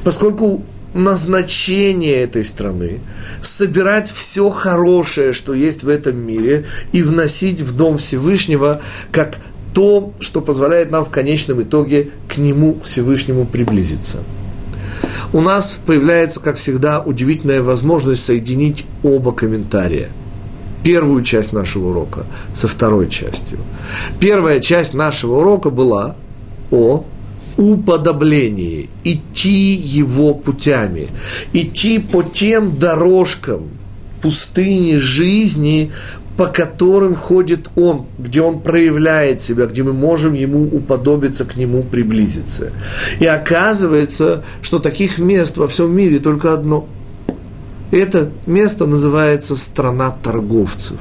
поскольку назначение этой страны собирать все хорошее, что есть в этом мире, и вносить в Дом Всевышнего как то, что позволяет нам в конечном итоге к Нему Всевышнему приблизиться. У нас появляется, как всегда, удивительная возможность соединить оба комментария. Первую часть нашего урока со второй частью. Первая часть нашего урока была о уподоблении, идти его путями, идти по тем дорожкам пустыни жизни, по которым ходит он, где он проявляет себя, где мы можем ему уподобиться, к нему приблизиться. И оказывается, что таких мест во всем мире только одно – это место называется страна торговцев.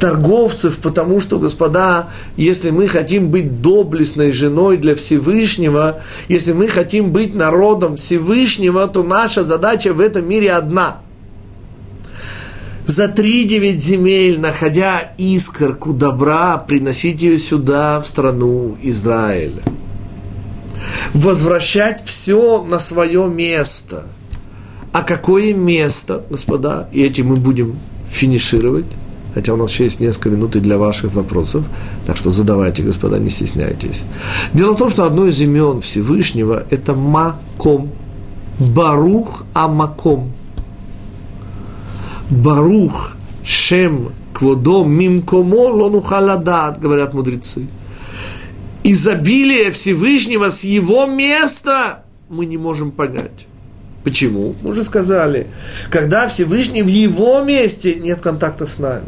Торговцев, потому что, господа, если мы хотим быть доблестной женой для Всевышнего, если мы хотим быть народом Всевышнего, то наша задача в этом мире одна – за три девять земель, находя искорку добра, приносить ее сюда, в страну Израиля. Возвращать все на свое место – а какое место, господа, и этим мы будем финишировать, хотя у нас еще есть несколько минут и для ваших вопросов, так что задавайте, господа, не стесняйтесь. Дело в том, что одно из имен Всевышнего – это Маком, Барух Амаком. Барух Шем Кводо Мимкомо Лонухаладат, говорят мудрецы. Изобилие Всевышнего с его места мы не можем понять. Почему? Мы уже сказали, когда Всевышний в его месте нет контакта с нами.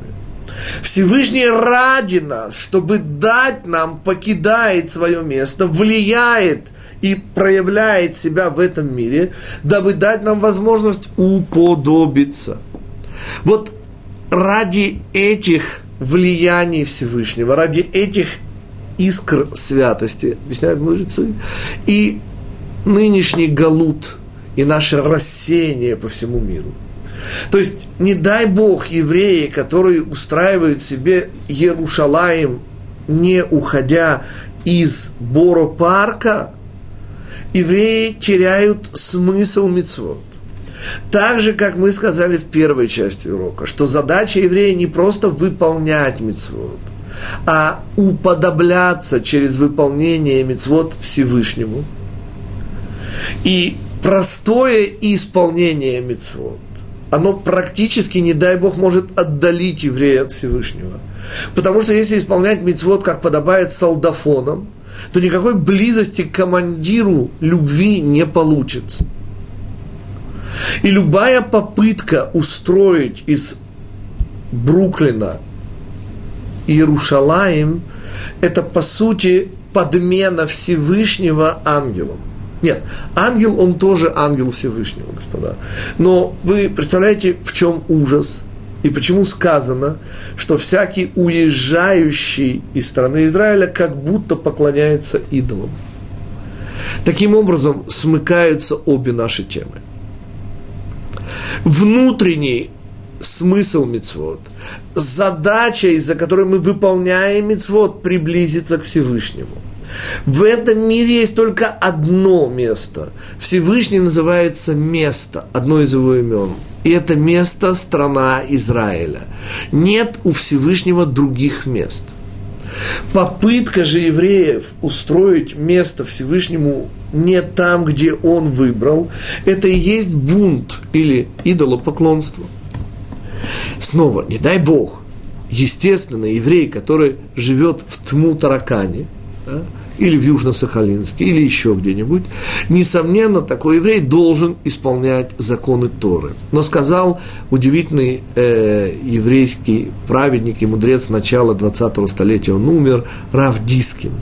Всевышний ради нас, чтобы дать нам, покидает свое место, влияет и проявляет себя в этом мире, дабы дать нам возможность уподобиться. Вот ради этих влияний Всевышнего, ради этих искр святости, объясняют мудрецы, и нынешний галут – и наше рассеяние по всему миру. То есть, не дай Бог, евреи, которые устраивают себе Иерушалаем, не уходя из Боро-парка, евреи теряют смысл мицвод. Так же, как мы сказали в первой части урока, что задача еврея не просто выполнять мицвод, а уподобляться через выполнение мицвод Всевышнему. И простое исполнение мецвод, оно практически, не дай Бог, может отдалить еврея от Всевышнего. Потому что если исполнять мецвод, как подобает солдафонам, то никакой близости к командиру любви не получится. И любая попытка устроить из Бруклина Иерушалаем, это по сути подмена Всевышнего ангелом – нет, ангел, он тоже ангел Всевышнего, господа. Но вы представляете, в чем ужас? И почему сказано, что всякий уезжающий из страны Израиля как будто поклоняется идолам? Таким образом, смыкаются обе наши темы. Внутренний смысл мецвод, задача, из-за которой мы выполняем мецвод, приблизиться к Всевышнему – в этом мире есть только одно место. Всевышний называется место, одно из его имен. И это место – страна Израиля. Нет у Всевышнего других мест. Попытка же евреев устроить место Всевышнему не там, где он выбрал, это и есть бунт или идолопоклонство. Снова, не дай Бог, естественно, еврей, который живет в тму таракане, да, или в Южно-Сахалинске, или еще где-нибудь, несомненно, такой еврей должен исполнять законы Торы. Но сказал удивительный э, еврейский праведник и мудрец начала 20-го столетия, он умер, Рав Дискин,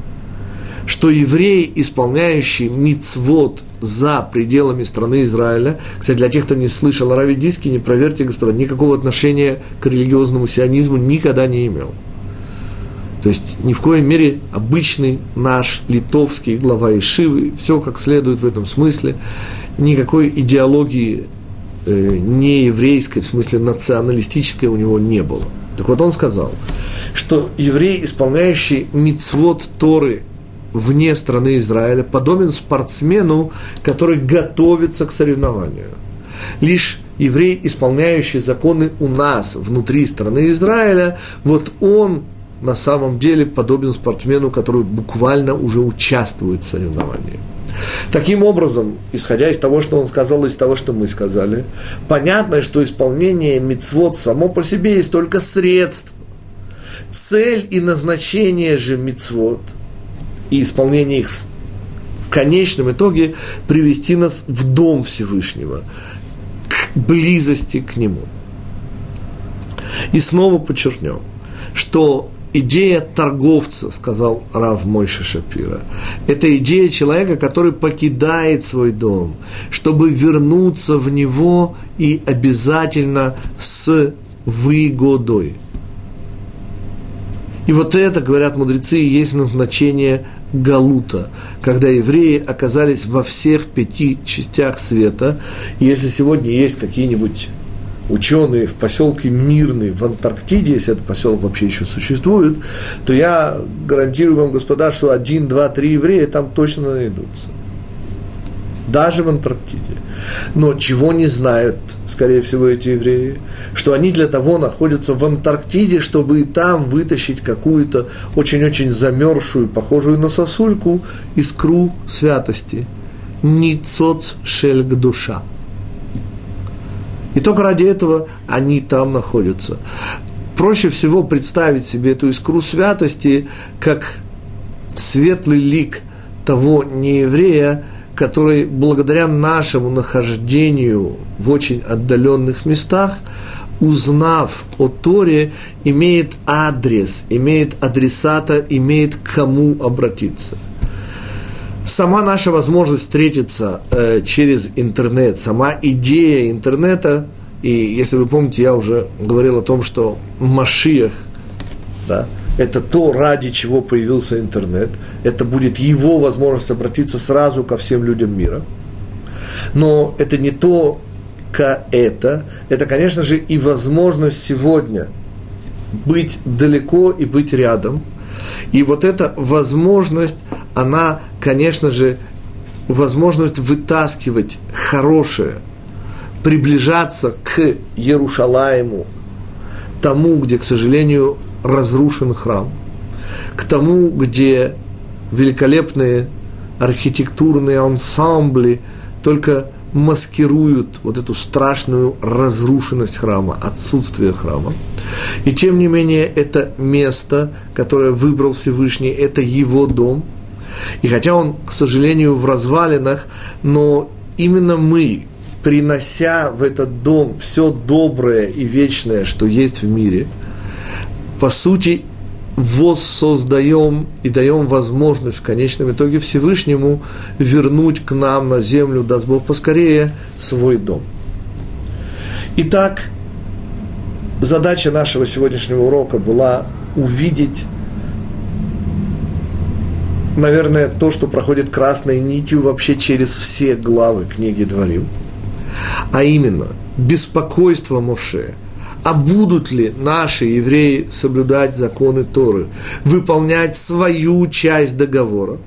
что еврей, исполняющий мицвод за пределами страны Израиля, кстати, для тех, кто не слышал о Раве Дискине, проверьте, господа, никакого отношения к религиозному сионизму никогда не имел – То есть ни в коей мере обычный наш литовский глава Ишивы, все как следует в этом смысле, никакой идеологии э, не еврейской, в смысле националистической у него не было. Так вот он сказал, что еврей, исполняющий мицвод Торы вне страны Израиля, подобен спортсмену, который готовится к соревнованию. Лишь еврей, исполняющий законы у нас, внутри страны Израиля, вот он на самом деле подобен спортсмену, который буквально уже участвует в соревновании. Таким образом, исходя из того, что он сказал, из того, что мы сказали, понятно, что исполнение мицвод само по себе есть только средство. Цель и назначение же мицвод и исполнение их в, конечном итоге привести нас в дом Всевышнего, к близости к Нему. И снова подчеркнем, что идея торговца, сказал Рав Мойша Шапира. Это идея человека, который покидает свой дом, чтобы вернуться в него и обязательно с выгодой. И вот это, говорят мудрецы, есть назначение Галута, когда евреи оказались во всех пяти частях света. И если сегодня есть какие-нибудь ученые в поселке Мирный в Антарктиде, если этот поселок вообще еще существует, то я гарантирую вам, господа, что один, два, три еврея там точно найдутся. Даже в Антарктиде. Но чего не знают, скорее всего, эти евреи? Что они для того находятся в Антарктиде, чтобы и там вытащить какую-то очень-очень замерзшую, похожую на сосульку, искру святости. Ницоц шельг душа. И только ради этого они там находятся. Проще всего представить себе эту искру святости как светлый лик того нееврея, который благодаря нашему нахождению в очень отдаленных местах, узнав о Торе, имеет адрес, имеет адресата, имеет к кому обратиться – сама наша возможность встретиться э, через интернет, сама идея интернета, и если вы помните, я уже говорил о том, что Машиях, да, это то, ради чего появился интернет, это будет его возможность обратиться сразу ко всем людям мира. Но это не то, к это, это, конечно же, и возможность сегодня быть далеко и быть рядом – и вот эта возможность, она, конечно же, возможность вытаскивать хорошее, приближаться к Ярушалаему, тому, где, к сожалению, разрушен храм, к тому, где великолепные архитектурные ансамбли только маскируют вот эту страшную разрушенность храма, отсутствие храма. И тем не менее, это место, которое выбрал Всевышний, это его дом. И хотя он, к сожалению, в развалинах, но именно мы, принося в этот дом все доброе и вечное, что есть в мире, по сути, воссоздаем и даем возможность в конечном итоге Всевышнему вернуть к нам на землю, даст Бог поскорее, свой дом. Итак, задача нашего сегодняшнего урока была увидеть, наверное, то, что проходит красной нитью вообще через все главы книги Дворим, а именно беспокойство Моше – а будут ли наши евреи соблюдать законы Торы, выполнять свою часть договора?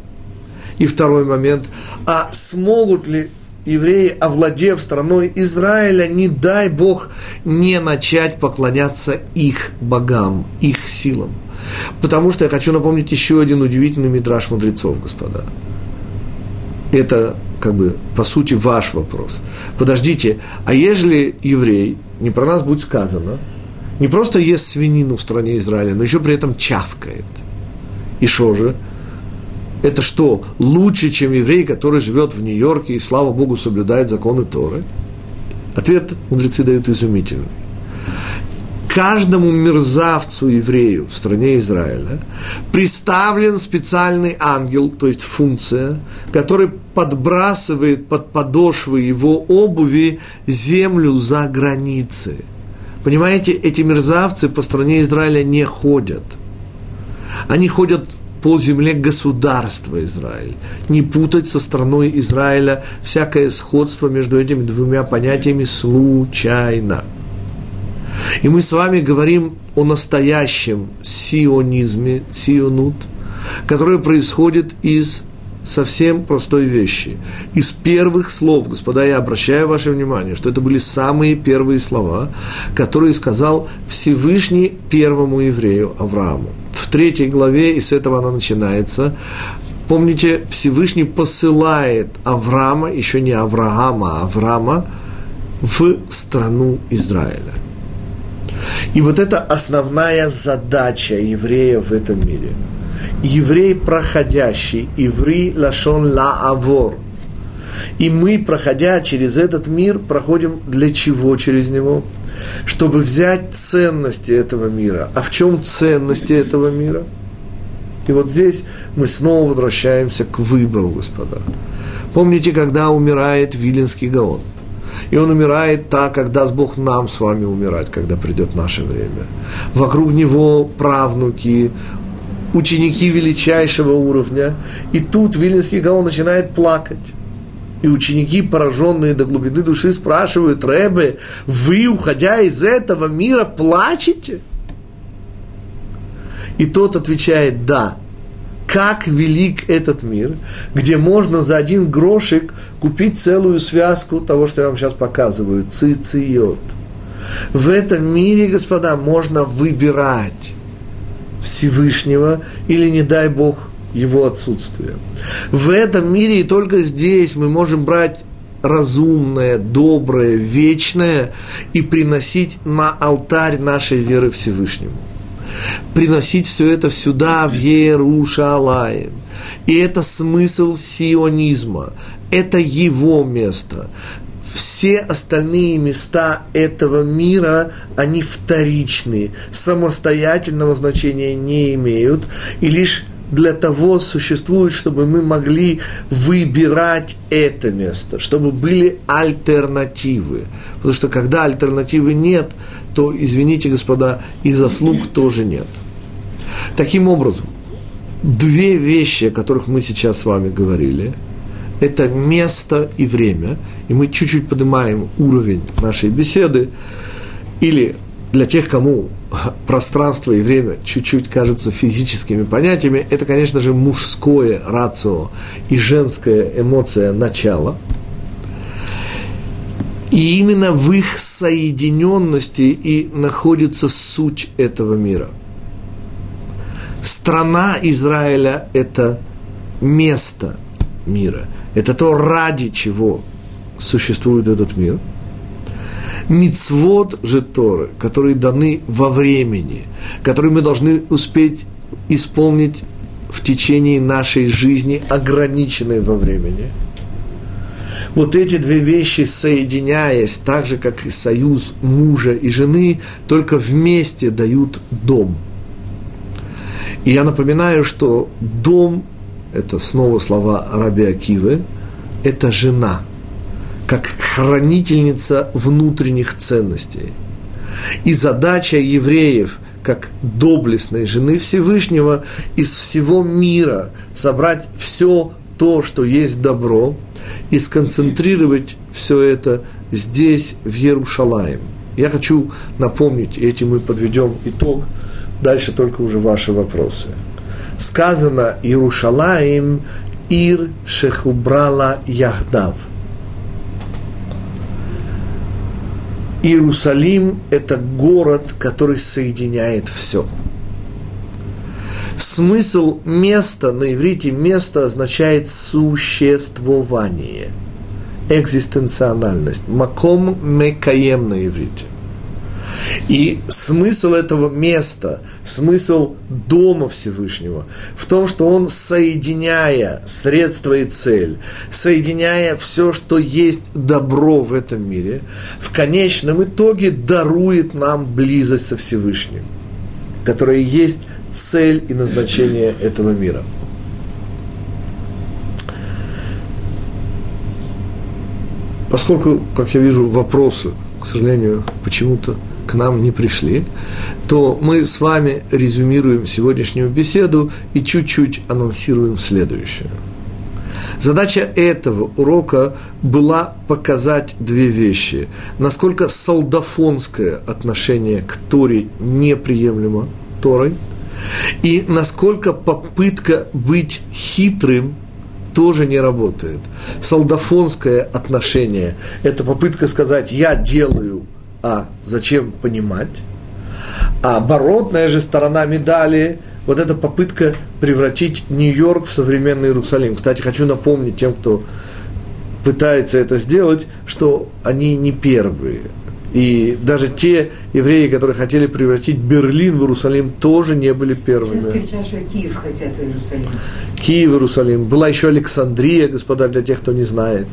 И второй момент, а смогут ли евреи, овладев страной Израиля, не дай Бог, не начать поклоняться их богам, их силам? Потому что я хочу напомнить еще один удивительный мидраж мудрецов, господа. Это как бы, по сути, ваш вопрос. Подождите, а ежели еврей, не про нас будет сказано, не просто ест свинину в стране Израиля, но еще при этом чавкает. И что же? Это что, лучше, чем еврей, который живет в Нью-Йорке и, слава Богу, соблюдает законы Торы? Ответ мудрецы дают изумительный каждому мерзавцу еврею в стране Израиля представлен специальный ангел, то есть функция, который подбрасывает под подошвы его обуви землю за границей. Понимаете, эти мерзавцы по стране Израиля не ходят. Они ходят по земле государства Израиль. Не путать со страной Израиля всякое сходство между этими двумя понятиями случайно. И мы с вами говорим о настоящем сионизме, сионут, который происходит из совсем простой вещи. Из первых слов, господа, я обращаю ваше внимание, что это были самые первые слова, которые сказал Всевышний первому еврею Аврааму. В третьей главе, и с этого она начинается, помните, Всевышний посылает Авраама, еще не Авраама, а Авраама, в страну Израиля. И вот это основная задача евреев в этом мире – еврей проходящий, иври лашон ла авор. И мы, проходя через этот мир, проходим для чего через него? Чтобы взять ценности этого мира. А в чем ценности этого мира? И вот здесь мы снова возвращаемся к выбору, господа. Помните, когда умирает Вилинский Гаон? И он умирает так, как даст Бог нам с вами умирать, когда придет наше время. Вокруг него правнуки, ученики величайшего уровня, и тут Вильнинский Гаон начинает плакать. И ученики, пораженные до глубины души, спрашивают, Рэбе, вы, уходя из этого мира, плачете? И тот отвечает, да. Как велик этот мир, где можно за один грошик купить целую связку того, что я вам сейчас показываю, цициот. В этом мире, господа, можно выбирать Всевышнего или, не дай Бог, его отсутствие. В этом мире и только здесь мы можем брать разумное, доброе, вечное и приносить на алтарь нашей веры Всевышнему. Приносить все это сюда, в Иерушалаем. И это смысл сионизма. Это его место все остальные места этого мира, они вторичные, самостоятельного значения не имеют, и лишь для того существуют, чтобы мы могли выбирать это место, чтобы были альтернативы. Потому что когда альтернативы нет, то, извините, господа, и заслуг тоже нет. Таким образом, две вещи, о которых мы сейчас с вами говорили – это место и время, и мы чуть-чуть поднимаем уровень нашей беседы, или для тех, кому пространство и время чуть-чуть кажутся физическими понятиями, это, конечно же, мужское рацио и женская эмоция начала. И именно в их соединенности и находится суть этого мира. Страна Израиля – это место мира – это то, ради чего существует этот мир. Мицвод же Торы, которые даны во времени, которые мы должны успеть исполнить в течение нашей жизни, ограниченной во времени. Вот эти две вещи, соединяясь, так же, как и союз мужа и жены, только вместе дают дом. И я напоминаю, что дом это снова слова Раби Акивы, это жена, как хранительница внутренних ценностей. И задача евреев, как доблестной жены Всевышнего, из всего мира собрать все то, что есть добро, и сконцентрировать все это здесь, в Иерушалаем. Я хочу напомнить, и этим мы подведем итог, дальше только уже ваши вопросы – сказано Иерушалаим Ир Шехубрала Яхдав. Иерусалим – это город, который соединяет все. Смысл места на иврите место означает существование, экзистенциональность. Маком мекаем на иврите. И смысл этого места, смысл Дома Всевышнего в том, что он, соединяя средства и цель, соединяя все, что есть добро в этом мире, в конечном итоге дарует нам близость со Всевышним, которая есть цель и назначение этого мира. Поскольку, как я вижу, вопросы, к сожалению, почему-то к нам не пришли, то мы с вами резюмируем сегодняшнюю беседу и чуть-чуть анонсируем следующее. Задача этого урока была показать две вещи. Насколько солдафонское отношение к Торе неприемлемо Торой, и насколько попытка быть хитрым тоже не работает. Солдафонское отношение – это попытка сказать «я делаю а зачем понимать? А оборотная же сторона медали – вот эта попытка превратить Нью-Йорк в современный Иерусалим. Кстати, хочу напомнить тем, кто пытается это сделать, что они не первые. И даже те евреи, которые хотели превратить Берлин в Иерусалим, тоже не были первыми. Сейчас кричат, что Киев хотят в Иерусалим. Киев, Иерусалим. Была еще Александрия, господа, для тех, кто не знает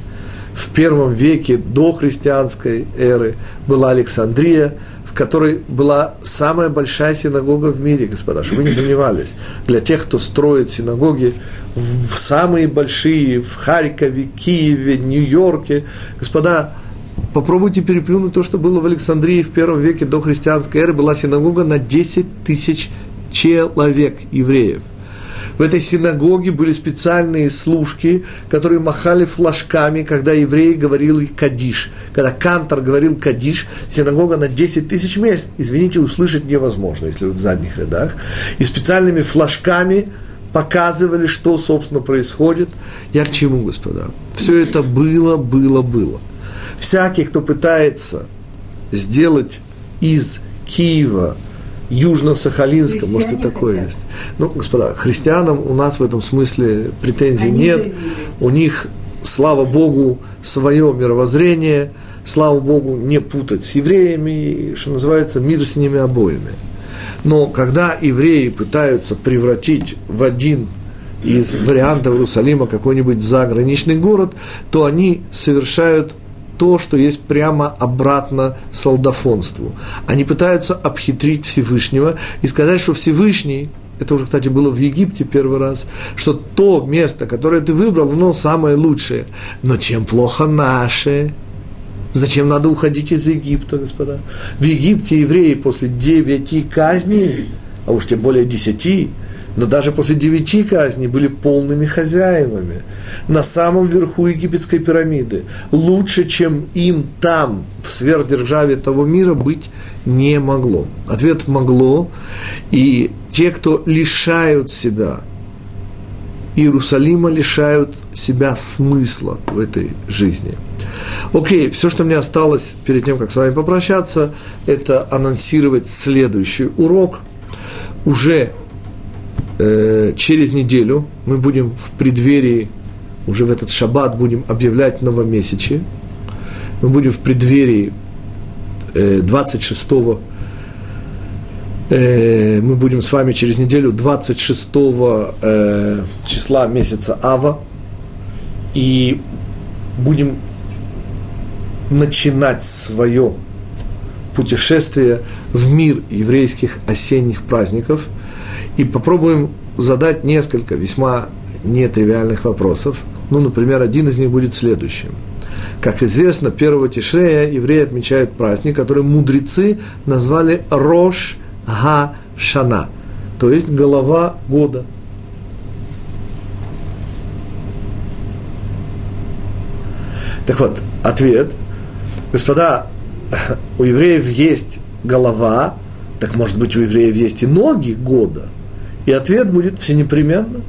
в первом веке до христианской эры была Александрия, в которой была самая большая синагога в мире, господа, чтобы вы не сомневались. Для тех, кто строит синагоги в самые большие, в Харькове, Киеве, Нью-Йорке, господа, попробуйте переплюнуть то, что было в Александрии в первом веке до христианской эры, была синагога на 10 тысяч человек, евреев. В этой синагоге были специальные служки, которые махали флажками, когда евреи говорили «кадиш». Когда кантор говорил «кадиш», синагога на 10 тысяч мест, извините, услышать невозможно, если вы в задних рядах. И специальными флажками показывали, что, собственно, происходит. Я к чему, господа? Все это было, было, было. Всякий, кто пытается сделать из Киева Южно-Сахалинском, может и такое хотят. есть. Ну, господа, христианам у нас в этом смысле претензий Они нет. Заявили. У них, слава Богу, свое мировоззрение, слава Богу, не путать с евреями, что называется, мир с ними обоими. Но когда евреи пытаются превратить в один из вариантов Иерусалима какой-нибудь заграничный город, то они совершают то, что есть прямо обратно солдафонству. Они пытаются обхитрить Всевышнего и сказать, что Всевышний, это уже, кстати, было в Египте первый раз, что то место, которое ты выбрал, оно самое лучшее. Но чем плохо наше, Зачем надо уходить из Египта, господа? В Египте евреи после девяти казней, а уж тем более десяти, но даже после девяти казней были полными хозяевами на самом верху египетской пирамиды. Лучше, чем им там, в сверхдержаве того мира, быть не могло. Ответ могло, и те, кто лишают себя Иерусалима, лишают себя смысла в этой жизни. Окей, все, что мне осталось перед тем, как с вами попрощаться, это анонсировать следующий урок. Уже Э, через неделю мы будем в преддверии, уже в этот шаббат будем объявлять новомесячие. Мы будем в преддверии э, 26 э, мы будем с вами через неделю 26 э, числа месяца Ава. И будем начинать свое путешествие в мир еврейских осенних праздников – и попробуем задать несколько весьма нетривиальных вопросов. Ну, например, один из них будет следующим. Как известно, первого Тишрея евреи отмечают праздник, который мудрецы назвали Рош Га Шана, то есть голова года. Так вот, ответ. Господа, у евреев есть голова, так может быть у евреев есть и ноги года – и ответ будет всенепременно.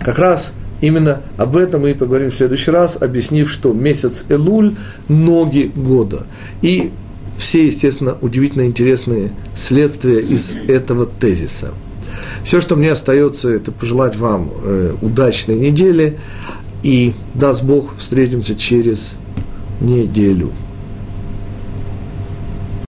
Как раз именно об этом мы и поговорим в следующий раз, объяснив, что месяц Элуль – ноги года. И все, естественно, удивительно интересные следствия из этого тезиса. Все, что мне остается, это пожелать вам э, удачной недели. И даст Бог, встретимся через неделю.